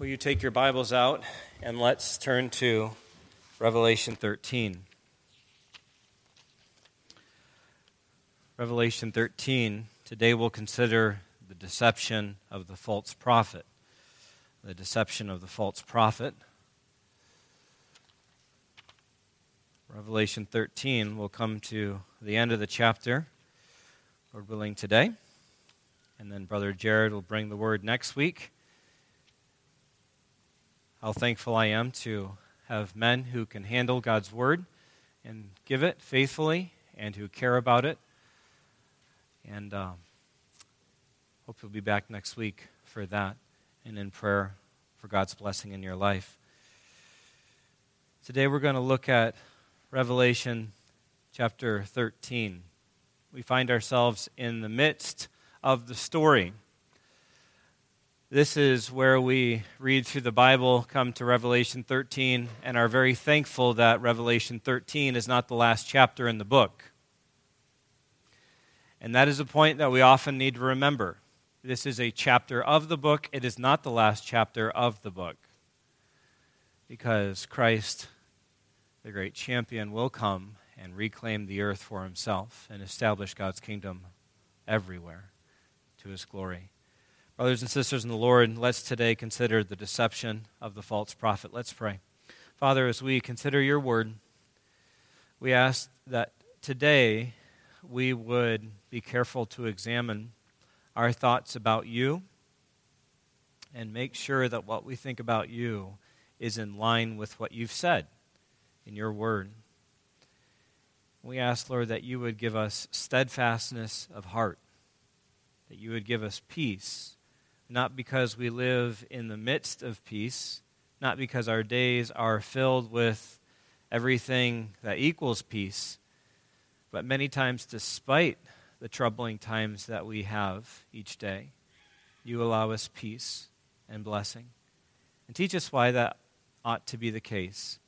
will you take your Bibles out and let's turn to Revelation 13. Revelation 13. Today we'll consider the deception of the false prophet. The deception of the false prophet. Revelation 13. We'll come to the end of the chapter, Lord willing, today. And then Brother Jared will bring the word next week. How thankful I am to have men who can handle God's word and give it faithfully and who care about it. And um, hope you'll be back next week for that and in prayer for God's blessing in your life. Today we're going to look at Revelation chapter 13. We find ourselves in the midst of the story. This is where we read through the Bible, come to Revelation 13, and are very thankful that Revelation 13 is not the last chapter in the book. And that is a point that we often need to remember. This is a chapter of the book, it is not the last chapter of the book. Because Christ, the great champion, will come and reclaim the earth for himself and establish God's kingdom everywhere to his glory. Brothers and sisters in the Lord, let's today consider the deception of the false prophet. Let's pray. Father, as we consider your word, we ask that today we would be careful to examine our thoughts about you and make sure that what we think about you is in line with what you've said in your word. We ask, Lord, that you would give us steadfastness of heart that you would give us peace, not because we live in the midst of peace, not because our days are filled with everything that equals peace, but many times despite the troubling times that we have each day, you allow us peace and blessing. And teach us why that ought to be the case.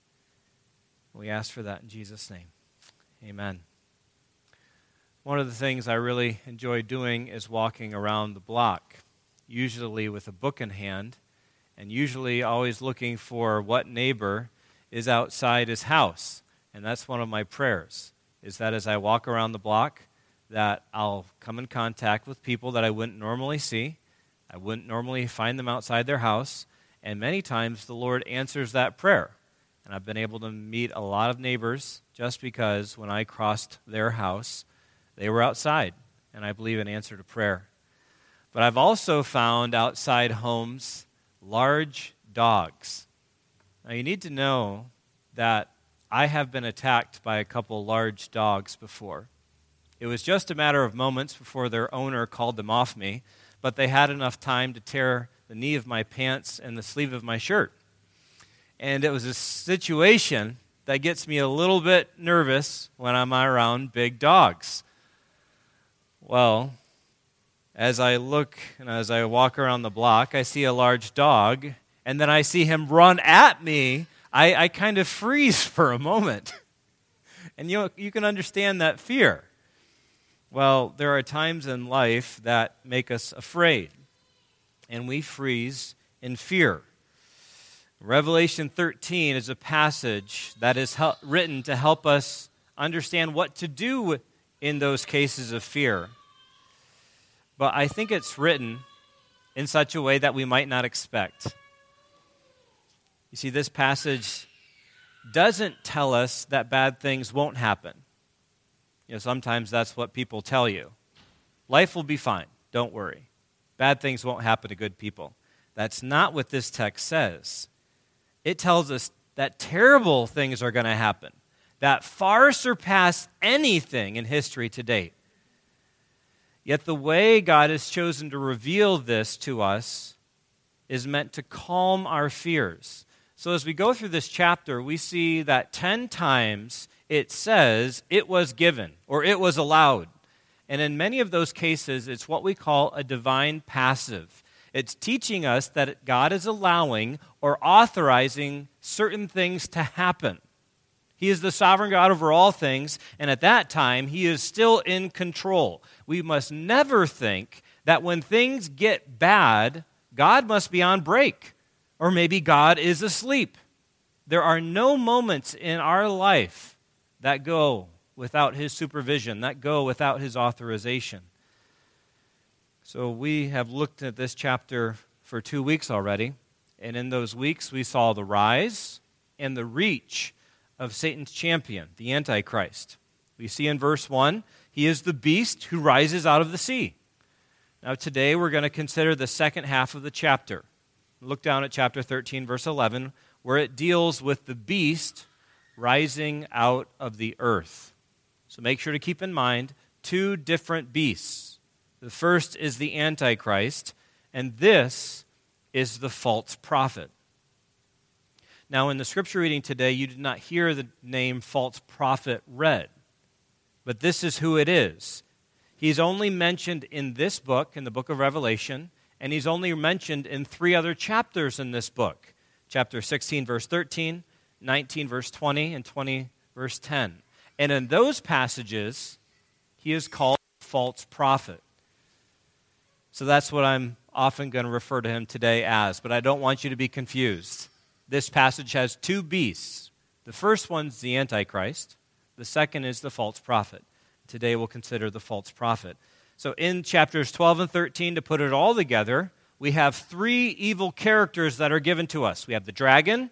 We ask for that in Jesus' name. Amen. One of the things I really enjoy doing is walking around the block, usually with a book in hand, and usually always looking for what neighbor is outside his house. And that's one of my prayers, is that as I walk around the block, that I'll come in contact with people that I wouldn't normally see. I wouldn't normally find them outside their house. And many times the Lord answers that prayer. And I've been able to meet a lot of neighbors just because when I crossed their house, they were outside, and I believe in answer to prayer. But I've also found outside homes large dogs. Now, you need to know that I have been attacked by a couple large dogs before. It was just a matter of moments before their owner called them off me, but they had enough time to tear the knee of my pants and the sleeve of my shirt. And it was a situation that gets me a little bit nervous when I'm around big dogs. Well, as I look and as I walk around the block, I see a large dog, and then I see him run at me. I, I kind of freeze for a moment. and you, you can understand that fear. Well, there are times in life that make us afraid, and we freeze in fear. Revelation 13 is a passage that is written to help us understand what to do in those cases of fear. But I think it's written in such a way that we might not expect. You see, this passage doesn't tell us that bad things won't happen. You know, sometimes that's what people tell you. Life will be fine, don't worry. Bad things won't happen to good people. That's not what this text says. It tells us that terrible things are going to happen that far surpass anything in history to date. Yet the way God has chosen to reveal this to us is meant to calm our fears. So as we go through this chapter, we see that 10 times it says it was given or it was allowed. And in many of those cases, it's what we call a divine passive. It's teaching us that God is allowing or authorizing certain things to happen. He is the sovereign God over all things, and at that time, He is still in control. We must never think that when things get bad, God must be on break Or maybe God is asleep. There are no moments in our life that go without His supervision, that go without His authorization. So we have looked at this chapter for two weeks already. And in those weeks, we saw the rise and the reach of Satan's champion, the Antichrist. We see in verse 1, he is the beast who rises out of the sea. Now, today we're going to consider the second half of the chapter. Look down at chapter 13, verse 11, where it deals with the beast rising out of the earth. So make sure to keep in mind two different beasts. The first is the Antichrist, and this is the false prophet. Now, in the scripture reading today, you did not hear the name false prophet read, but this is who it is. He's only mentioned in this book, in the book of Revelation, and he's only mentioned in three other chapters in this book chapter 16, verse 13, 19, verse 20, and 20, verse 10. And in those passages, he is called false prophet. So that's what I'm often going to refer to him today as, but I don't want you to be confused. This passage has two beasts. The first one's the Antichrist, the second is the false prophet. Today we'll consider the false prophet. So in chapters 12 and 13, to put it all together, we have three evil characters that are given to us we have the dragon,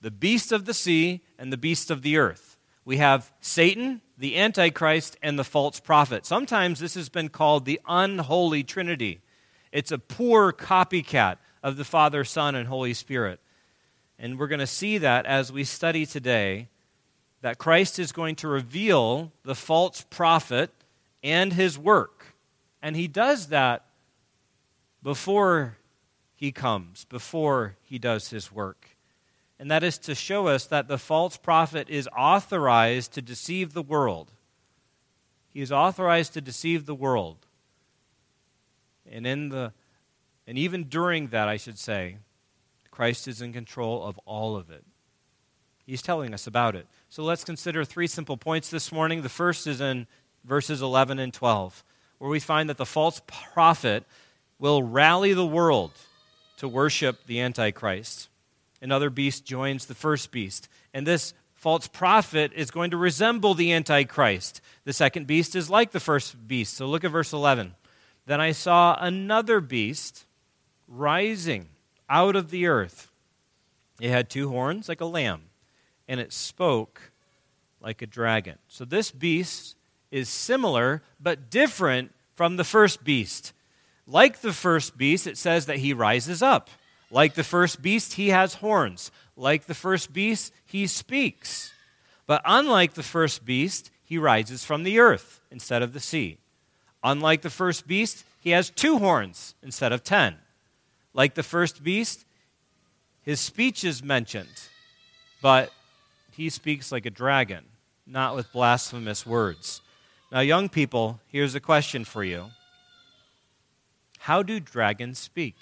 the beast of the sea, and the beast of the earth. We have Satan, the Antichrist, and the false prophet. Sometimes this has been called the unholy trinity. It's a poor copycat of the Father, Son, and Holy Spirit. And we're going to see that as we study today that Christ is going to reveal the false prophet and his work. And he does that before he comes, before he does his work. And that is to show us that the false prophet is authorized to deceive the world. He is authorized to deceive the world. And in the and even during that, I should say, Christ is in control of all of it. He's telling us about it. So let's consider three simple points this morning. The first is in verses 11 and 12, where we find that the false prophet will rally the world to worship the Antichrist. Another beast joins the first beast. And this false prophet is going to resemble the Antichrist. The second beast is like the first beast. So look at verse 11. Then I saw another beast rising out of the earth. It had two horns like a lamb, and it spoke like a dragon. So this beast is similar but different from the first beast. Like the first beast, it says that he rises up. Like the first beast, he has horns. Like the first beast, he speaks. But unlike the first beast, he rises from the earth instead of the sea. Unlike the first beast, he has two horns instead of ten. Like the first beast, his speech is mentioned, but he speaks like a dragon, not with blasphemous words. Now, young people, here's a question for you How do dragons speak?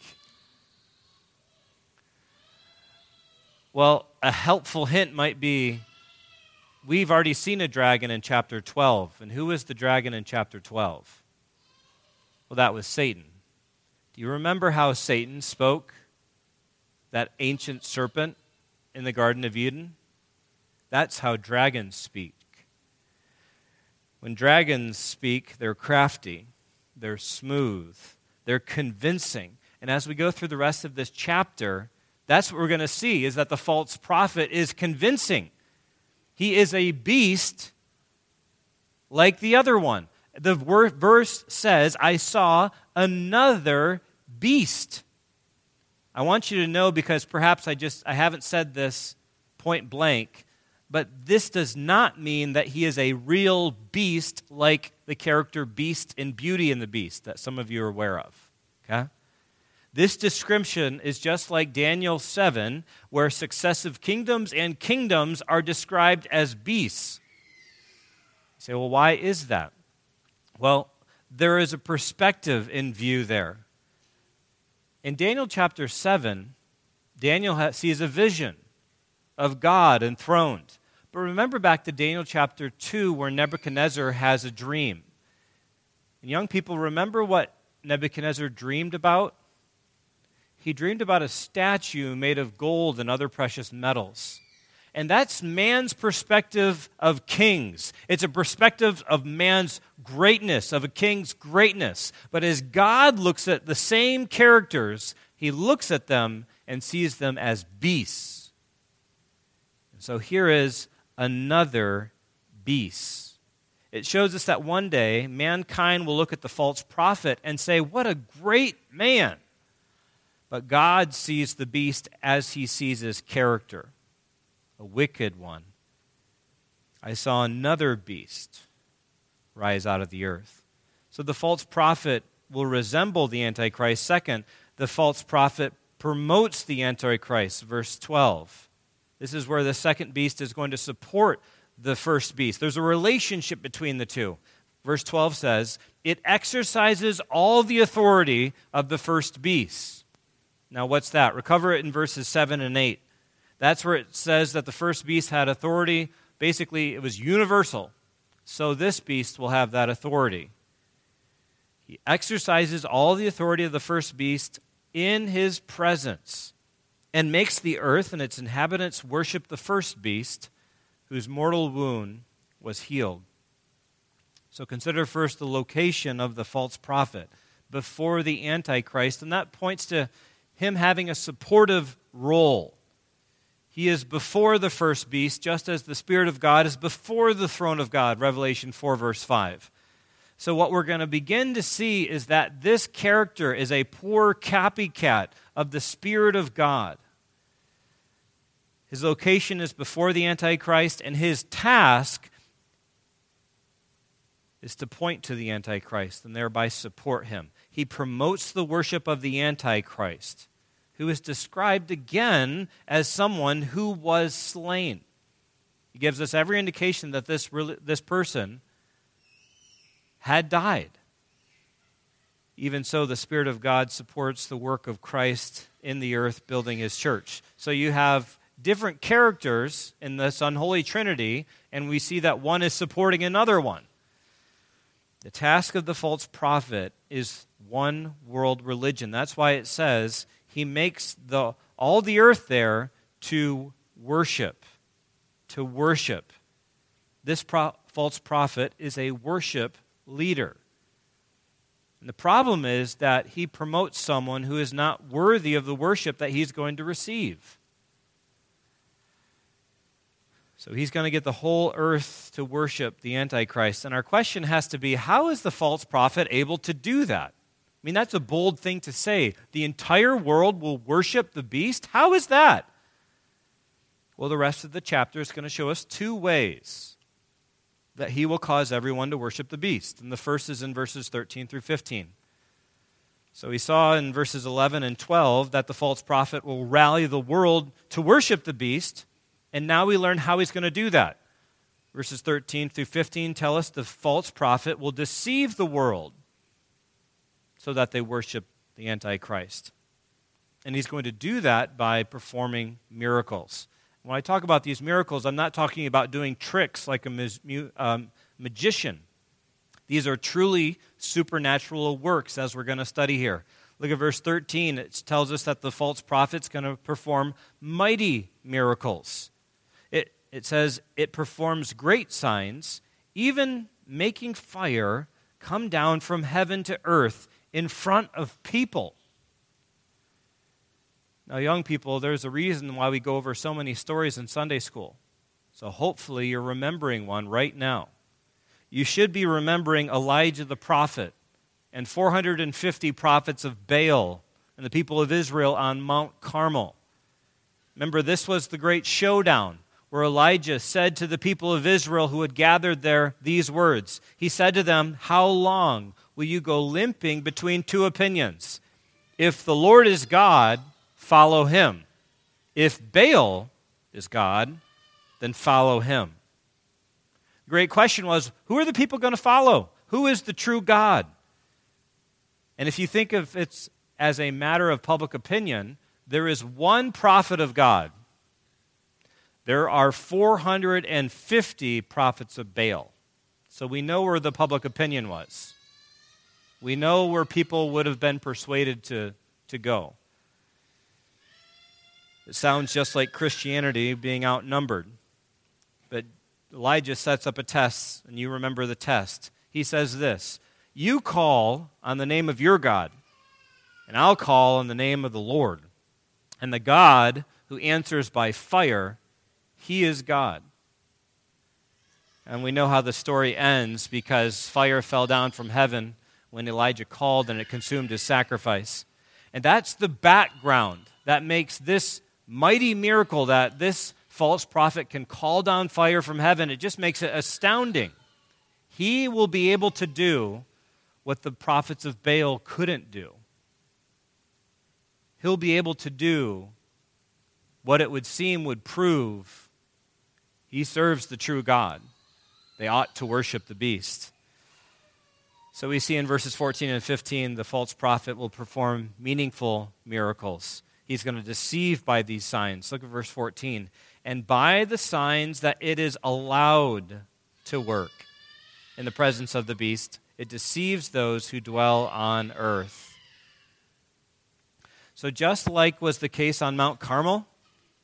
Well, a helpful hint might be we've already seen a dragon in chapter 12. And who was the dragon in chapter 12? Well, that was Satan. You remember how Satan spoke? That ancient serpent in the Garden of Eden? That's how dragons speak. When dragons speak, they're crafty, they're smooth, they're convincing. And as we go through the rest of this chapter, that's what we're going to see is that the false prophet is convincing. He is a beast like the other one. The verse says, I saw another beast. I want you to know because perhaps I just I haven't said this point blank, but this does not mean that he is a real beast like the character Beast in Beauty and the Beast that some of you are aware of. Okay? This description is just like Daniel 7, where successive kingdoms and kingdoms are described as beasts. You say, well, why is that? Well, there is a perspective in view there. In Daniel chapter 7, Daniel sees a vision of God enthroned. But remember back to Daniel chapter 2, where Nebuchadnezzar has a dream. And young people, remember what Nebuchadnezzar dreamed about? he dreamed about a statue made of gold and other precious metals. And that's man's perspective of kings. It's a perspective of man's greatness, of a king's greatness. But as God looks at the same characters, he looks at them and sees them as beasts. And so here is another beast. It shows us that one day mankind will look at the false prophet and say, What a great man! But God sees the beast as he sees his character a wicked one. I saw another beast rise out of the earth. So the false prophet will resemble the Antichrist. Second, the false prophet promotes the Antichrist, verse 12. This is where the second beast is going to support the first beast. There's a relationship between the two. Verse 12 says, It exercises all the authority of the first beast. Now, what's that? Recover it in verses 7 and 8. That's where it says that the first beast had authority. Basically, it was universal. So this beast will have that authority. He exercises all the authority of the first beast in his presence and makes the earth and its inhabitants worship the first beast whose mortal wound was healed. So consider first the location of the false prophet before the Antichrist, and that points to him having a supportive role. He is before the first beast, just as the Spirit of God is before the throne of God, Revelation 4, verse 5. So, what we're going to begin to see is that this character is a poor copycat of the Spirit of God. His location is before the Antichrist, and his task is to point to the Antichrist and thereby support him. He promotes the worship of the Antichrist who is described again as someone who was slain. He gives us every indication that this, this person had died. Even so, the Spirit of God supports the work of Christ in the earth, building his church. So you have different characters in this unholy trinity, and we see that one is supporting another one. The task of the false prophet is one world religion. That's why it says he makes the, all the earth there to worship. To worship. This pro- false prophet is a worship leader. And the problem is that he promotes someone who is not worthy of the worship that he's going to receive. So he's going to get the whole earth to worship the Antichrist. And our question has to be how is the false prophet able to do that? I mean, that's a bold thing to say. The entire world will worship the beast? How is that? Well, the rest of the chapter is going to show us two ways that he will cause everyone to worship the beast. And the first is in verses 13 through 15. So we saw in verses 11 and 12 that the false prophet will rally the world to worship the beast. And now we learn how he's going to do that. Verses 13 through 15 tell us the false prophet will deceive the world so that they worship the Antichrist. And he's going to do that by performing miracles. When I talk about these miracles, I'm not talking about doing tricks like a um, magician. These are truly supernatural works, as we're going to study here. Look at verse 13. It tells us that the false prophet's going to perform mighty miracles. It, it says it performs great signs, even making fire come down from heaven to earth in front of people. Now, young people, there's a reason why we go over so many stories in Sunday school. So hopefully you're remembering one right now. You should be remembering Elijah the prophet and 450 prophets of Baal and the people of Israel on Mount Carmel. Remember, this was the great showdown where Elijah said to the people of Israel who had gathered there these words He said to them, How long will you go limping between two opinions? If the Lord is God, follow him. If Baal is God, then follow him. The great question was who are the people going to follow? Who is the true God? And if you think of it as a matter of public opinion, there is one prophet of God. There are 450 prophets of Baal. So we know where the public opinion was. We know where people would have been persuaded to, to go. It sounds just like Christianity being outnumbered. But Elijah sets up a test, and you remember the test. He says this You call on the name of your God, and I'll call on the name of the Lord. And the God who answers by fire, he is God. And we know how the story ends because fire fell down from heaven when Elijah called and it consumed his sacrifice. And that's the background that makes this mighty miracle that this false prophet can call down fire from heaven. It just makes it astounding. He will be able to do what the prophets of Baal couldn't do. He'll be able to do what it would seem would prove he serves the true God. They ought to worship the beast. So we see in verses 14 and 15 the false prophet will perform meaningful miracles. He's going to deceive by these signs. Look at verse 14. And by the signs that it is allowed to work in the presence of the beast, it deceives those who dwell on earth. So, just like was the case on Mount Carmel,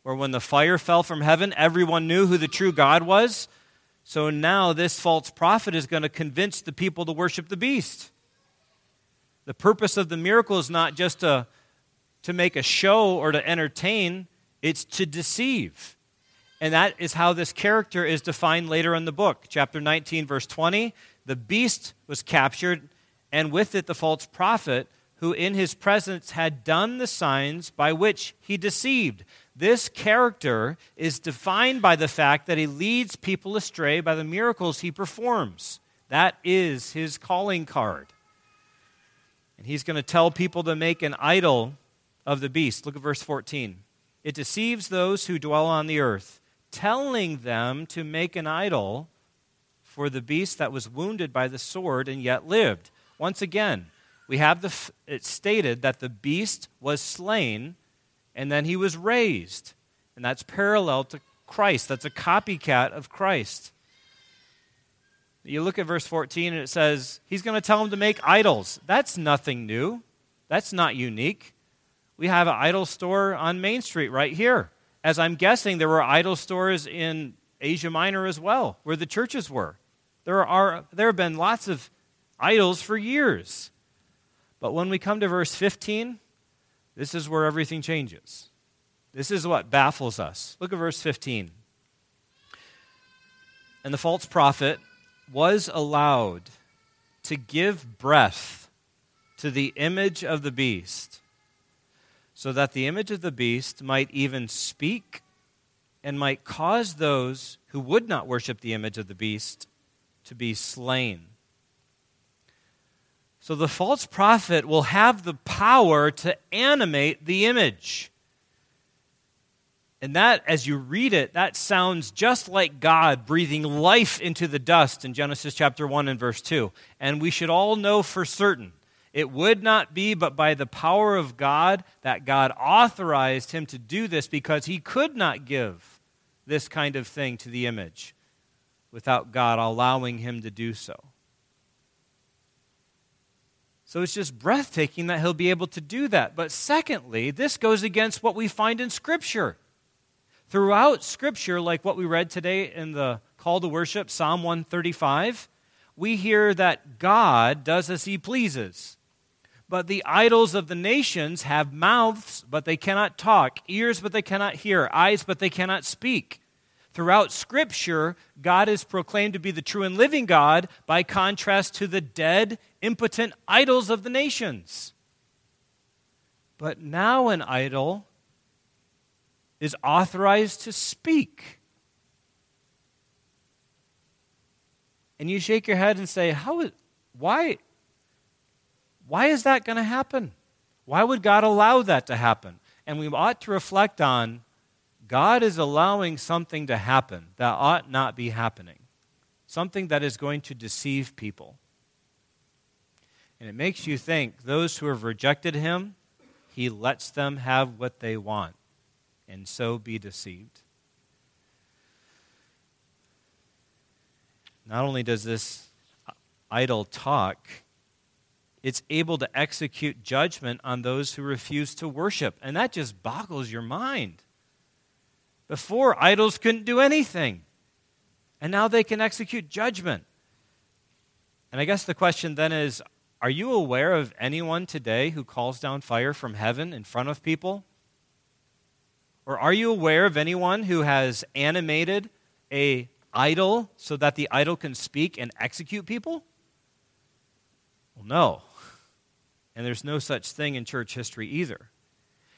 where when the fire fell from heaven, everyone knew who the true God was, so now this false prophet is going to convince the people to worship the beast. The purpose of the miracle is not just to, to make a show or to entertain, it's to deceive. And that is how this character is defined later in the book. Chapter 19, verse 20 the beast was captured, and with it the false prophet, who in his presence had done the signs by which he deceived. This character is defined by the fact that he leads people astray by the miracles he performs. That is his calling card. And he's going to tell people to make an idol of the beast. Look at verse 14. It deceives those who dwell on the earth, telling them to make an idol for the beast that was wounded by the sword and yet lived. Once again, we have the, it stated that the beast was slain and then he was raised. And that's parallel to Christ. That's a copycat of Christ. You look at verse 14 and it says, He's going to tell them to make idols. That's nothing new. That's not unique. We have an idol store on Main Street right here. As I'm guessing, there were idol stores in Asia Minor as well, where the churches were. There, are, there have been lots of idols for years. But when we come to verse 15, this is where everything changes. This is what baffles us. Look at verse 15. And the false prophet was allowed to give breath to the image of the beast, so that the image of the beast might even speak and might cause those who would not worship the image of the beast to be slain. So the false prophet will have the power to animate the image. And that, as you read it, that sounds just like God breathing life into the dust in Genesis chapter 1 and verse 2. And we should all know for certain it would not be but by the power of God that God authorized him to do this because he could not give this kind of thing to the image without God allowing him to do so. So it's just breathtaking that he'll be able to do that. But secondly, this goes against what we find in Scripture. Throughout Scripture, like what we read today in the call to worship, Psalm 135, we hear that God does as he pleases. But the idols of the nations have mouths, but they cannot talk, ears, but they cannot hear, eyes, but they cannot speak. Throughout Scripture, God is proclaimed to be the true and living God by contrast to the dead, impotent idols of the nations. But now an idol is authorized to speak. And you shake your head and say, How why, why is that going to happen? Why would God allow that to happen? And we ought to reflect on God is allowing something to happen that ought not be happening, something that is going to deceive people. And it makes you think those who have rejected him, he lets them have what they want and so be deceived. Not only does this idol talk, it's able to execute judgment on those who refuse to worship. And that just boggles your mind. Before, idols couldn't do anything. And now they can execute judgment. And I guess the question then is are you aware of anyone today who calls down fire from heaven in front of people? Or are you aware of anyone who has animated a idol so that the idol can speak and execute people? Well, no. And there's no such thing in church history either.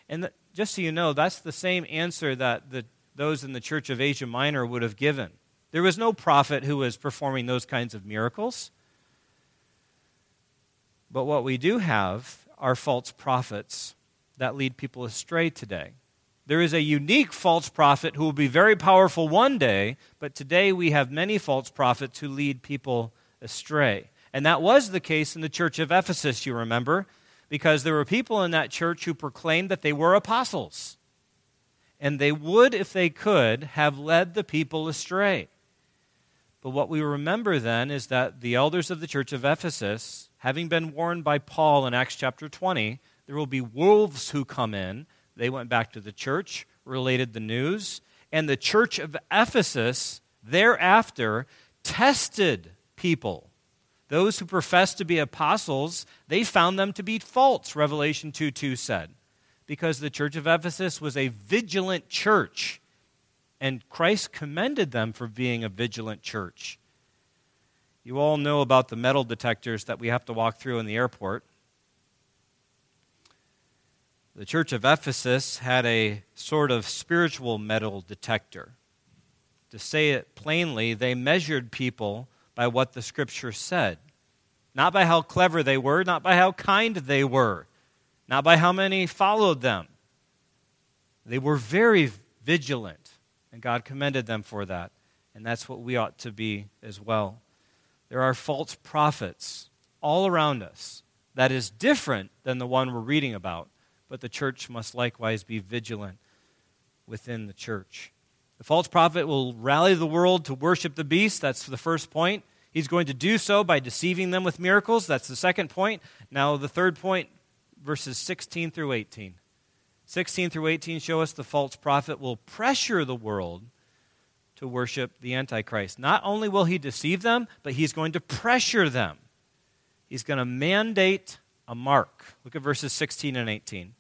And just so you know, that's the same answer that the, those in the church of Asia Minor would have given. There was no prophet who was performing those kinds of miracles. But what we do have are false prophets that lead people astray today. There is a unique false prophet who will be very powerful one day, but today we have many false prophets who lead people astray. And that was the case in the church of Ephesus, you remember, because there were people in that church who proclaimed that they were apostles. And they would, if they could, have led the people astray. But what we remember then is that the elders of the church of Ephesus, having been warned by Paul in Acts chapter 20, there will be wolves who come in they went back to the church, related the news, and the church of Ephesus thereafter tested people. Those who professed to be apostles, they found them to be false, Revelation 2 2 said, because the church of Ephesus was a vigilant church, and Christ commended them for being a vigilant church. You all know about the metal detectors that we have to walk through in the airport. The church of Ephesus had a sort of spiritual metal detector. To say it plainly, they measured people by what the scripture said, not by how clever they were, not by how kind they were, not by how many followed them. They were very vigilant, and God commended them for that. And that's what we ought to be as well. There are false prophets all around us that is different than the one we're reading about but the church must likewise be vigilant within the church. The false prophet will rally the world to worship the beast. That's the first point. He's going to do so by deceiving them with miracles. That's the second point. Now, the third point, verses 16 through 18. 16 through 18 show us the false prophet will pressure the world to worship the Antichrist. Not only will he deceive them, but he's going to pressure them. He's going to mandate a mark. Look at verses 16 and 18.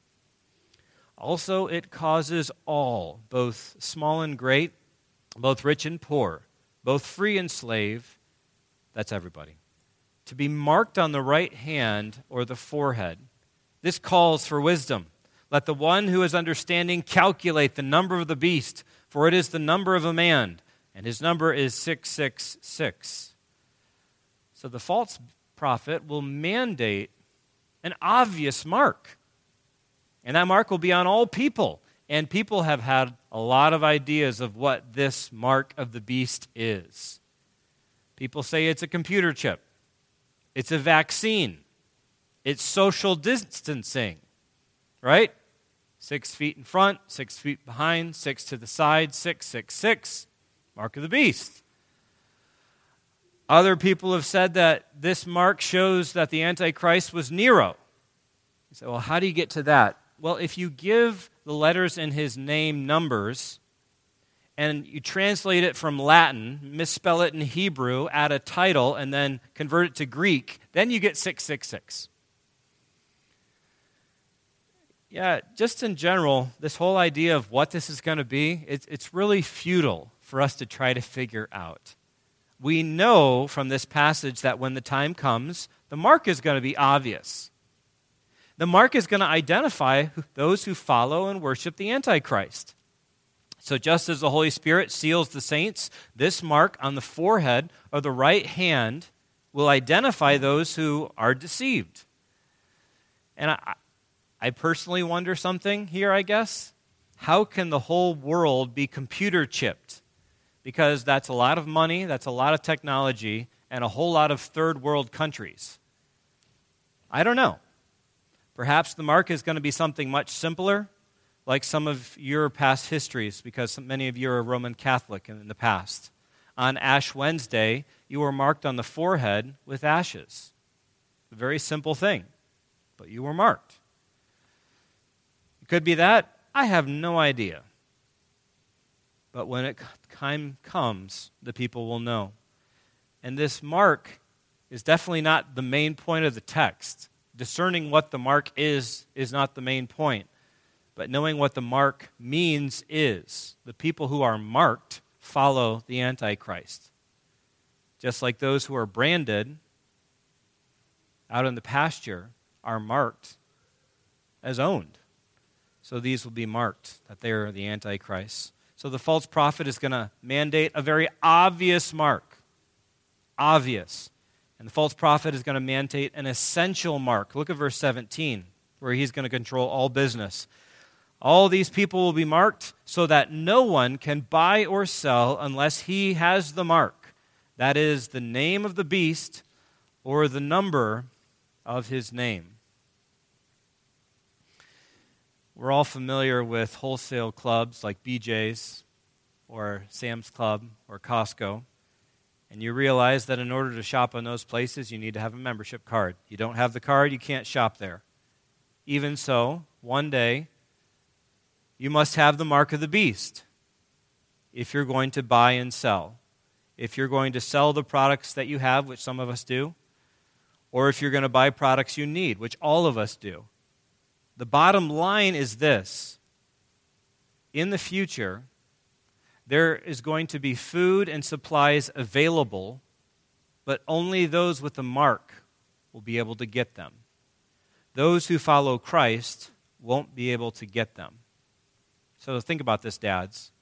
Also, it causes all, both small and great, both rich and poor, both free and slave, that's everybody, to be marked on the right hand or the forehead. This calls for wisdom. Let the one who is understanding calculate the number of the beast, for it is the number of a man, and his number is 666. So the false prophet will mandate an obvious mark. And that mark will be on all people. And people have had a lot of ideas of what this mark of the beast is. People say it's a computer chip, it's a vaccine, it's social distancing, right? Six feet in front, six feet behind, six to the side, six, six, six. Mark of the beast. Other people have said that this mark shows that the Antichrist was Nero. You say, well, how do you get to that? Well, if you give the letters in his name numbers and you translate it from Latin, misspell it in Hebrew, add a title, and then convert it to Greek, then you get 666. Yeah, just in general, this whole idea of what this is going to be, it's, it's really futile for us to try to figure out. We know from this passage that when the time comes, the mark is going to be obvious. The mark is going to identify those who follow and worship the Antichrist. So, just as the Holy Spirit seals the saints, this mark on the forehead or the right hand will identify those who are deceived. And I, I personally wonder something here, I guess. How can the whole world be computer chipped? Because that's a lot of money, that's a lot of technology, and a whole lot of third world countries. I don't know. Perhaps the mark is going to be something much simpler, like some of your past histories, because many of you are Roman Catholic in the past. On Ash Wednesday, you were marked on the forehead with ashes. A very simple thing, but you were marked. Could be that. I have no idea. but when it time comes, the people will know. And this mark is definitely not the main point of the text. Discerning what the mark is is not the main point, but knowing what the mark means is. The people who are marked follow the Antichrist. Just like those who are branded out in the pasture are marked as owned. So these will be marked that they are the Antichrist. So the false prophet is going to mandate a very obvious mark. Obvious. And the false prophet is going to mandate an essential mark. Look at verse 17, where he's going to control all business. All these people will be marked so that no one can buy or sell unless he has the mark. That is the name of the beast or the number of his name. We're all familiar with wholesale clubs like BJ's or Sam's Club or Costco. And you realize that in order to shop in those places, you need to have a membership card. You don't have the card, you can't shop there. Even so, one day, you must have the mark of the beast if you're going to buy and sell. If you're going to sell the products that you have, which some of us do, or if you're going to buy products you need, which all of us do. The bottom line is this in the future, there is going to be food and supplies available, but only those with the mark will be able to get them. Those who follow Christ won't be able to get them. So think about this, dads.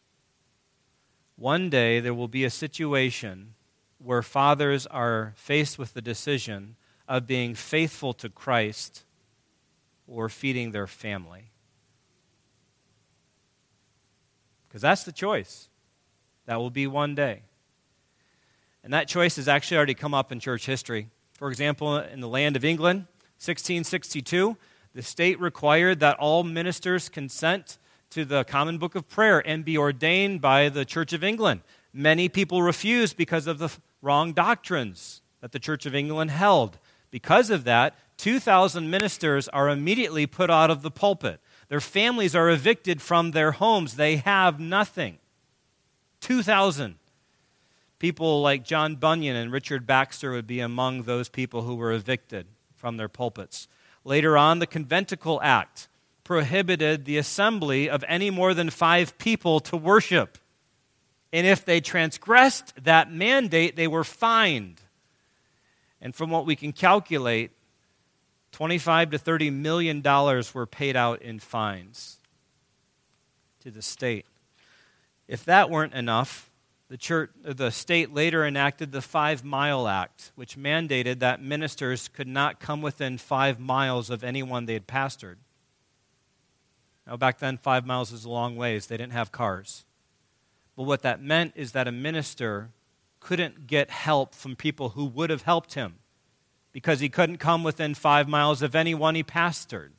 One day there will be a situation where fathers are faced with the decision of being faithful to Christ or feeding their family. Because that's the choice. That will be one day. And that choice has actually already come up in church history. For example, in the land of England, 1662, the state required that all ministers consent to the common book of prayer and be ordained by the Church of England. Many people refused because of the wrong doctrines that the Church of England held. Because of that, 2,000 ministers are immediately put out of the pulpit. Their families are evicted from their homes. They have nothing. 2,000. People like John Bunyan and Richard Baxter would be among those people who were evicted from their pulpits. Later on, the Conventicle Act prohibited the assembly of any more than five people to worship. And if they transgressed that mandate, they were fined. And from what we can calculate, 25 to 30 million dollars were paid out in fines to the state. If that weren't enough, the, church, the state later enacted the Five Mile Act, which mandated that ministers could not come within five miles of anyone they had pastored. Now, back then, five miles was a long ways. They didn't have cars. But what that meant is that a minister couldn't get help from people who would have helped him because he couldn't come within five miles of anyone he pastored.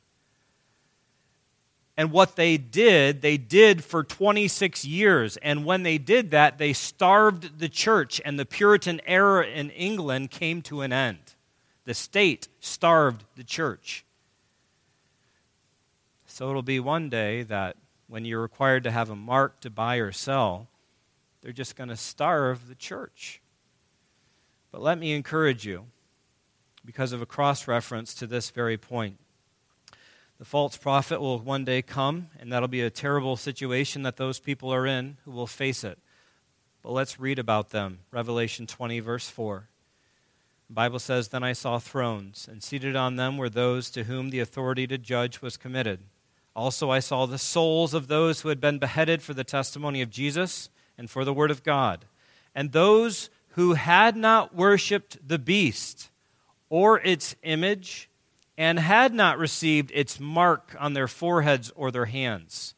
And what they did, they did for 26 years. And when they did that, they starved the church, and the Puritan era in England came to an end. The state starved the church. So it'll be one day that when you're required to have a mark to buy or sell, they're just going to starve the church. But let me encourage you, because of a cross reference to this very point. The false prophet will one day come, and that'll be a terrible situation that those people are in who will face it. But let's read about them. Revelation 20, verse 4. The Bible says, Then I saw thrones, and seated on them were those to whom the authority to judge was committed. Also, I saw the souls of those who had been beheaded for the testimony of Jesus and for the word of God, and those who had not worshipped the beast or its image, and had not received its mark on their foreheads or their hands.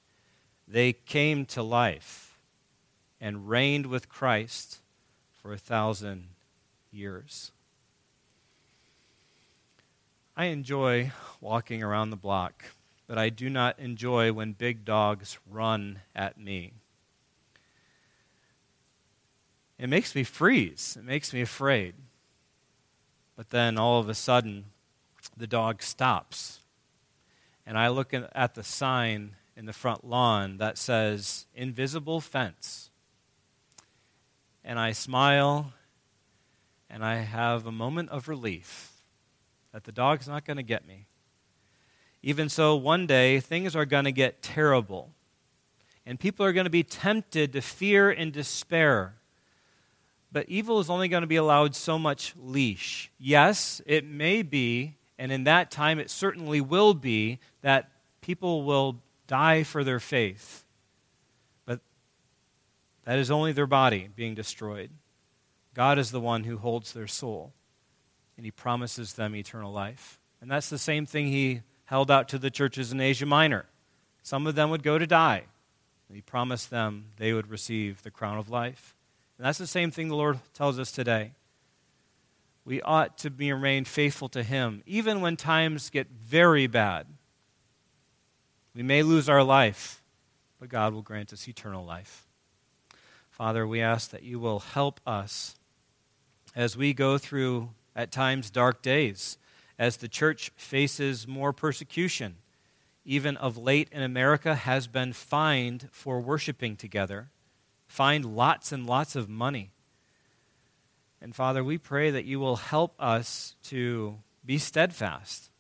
They came to life and reigned with Christ for a thousand years. I enjoy walking around the block but I do not enjoy when big dogs run at me. It makes me freeze, it makes me afraid. But then all of a sudden, the dog stops. And I look at the sign in the front lawn that says invisible fence. And I smile and I have a moment of relief that the dog's not going to get me. Even so, one day things are going to get terrible. And people are going to be tempted to fear and despair. But evil is only going to be allowed so much leash. Yes, it may be, and in that time it certainly will be, that people will die for their faith. But that is only their body being destroyed. God is the one who holds their soul, and He promises them eternal life. And that's the same thing He held out to the churches in Asia Minor. Some of them would go to die. And he promised them they would receive the crown of life. And that's the same thing the Lord tells us today. We ought to be, remain faithful to Him, even when times get very bad. We may lose our life, but God will grant us eternal life. Father, we ask that you will help us as we go through, at times, dark days as the church faces more persecution, even of late in America, has been fined for worshiping together, fined lots and lots of money. And Father, we pray that you will help us to be steadfast,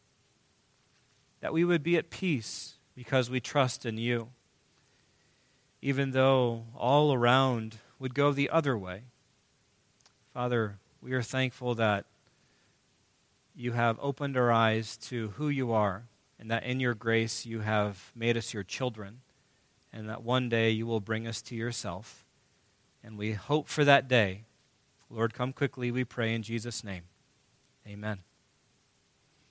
that we would be at peace because we trust in you, even though all around would go the other way. Father, we are thankful that you have opened our eyes to who you are, and that in your grace you have made us your children, and that one day you will bring us to yourself. And we hope for that day. Lord, come quickly, we pray in Jesus' name. Amen.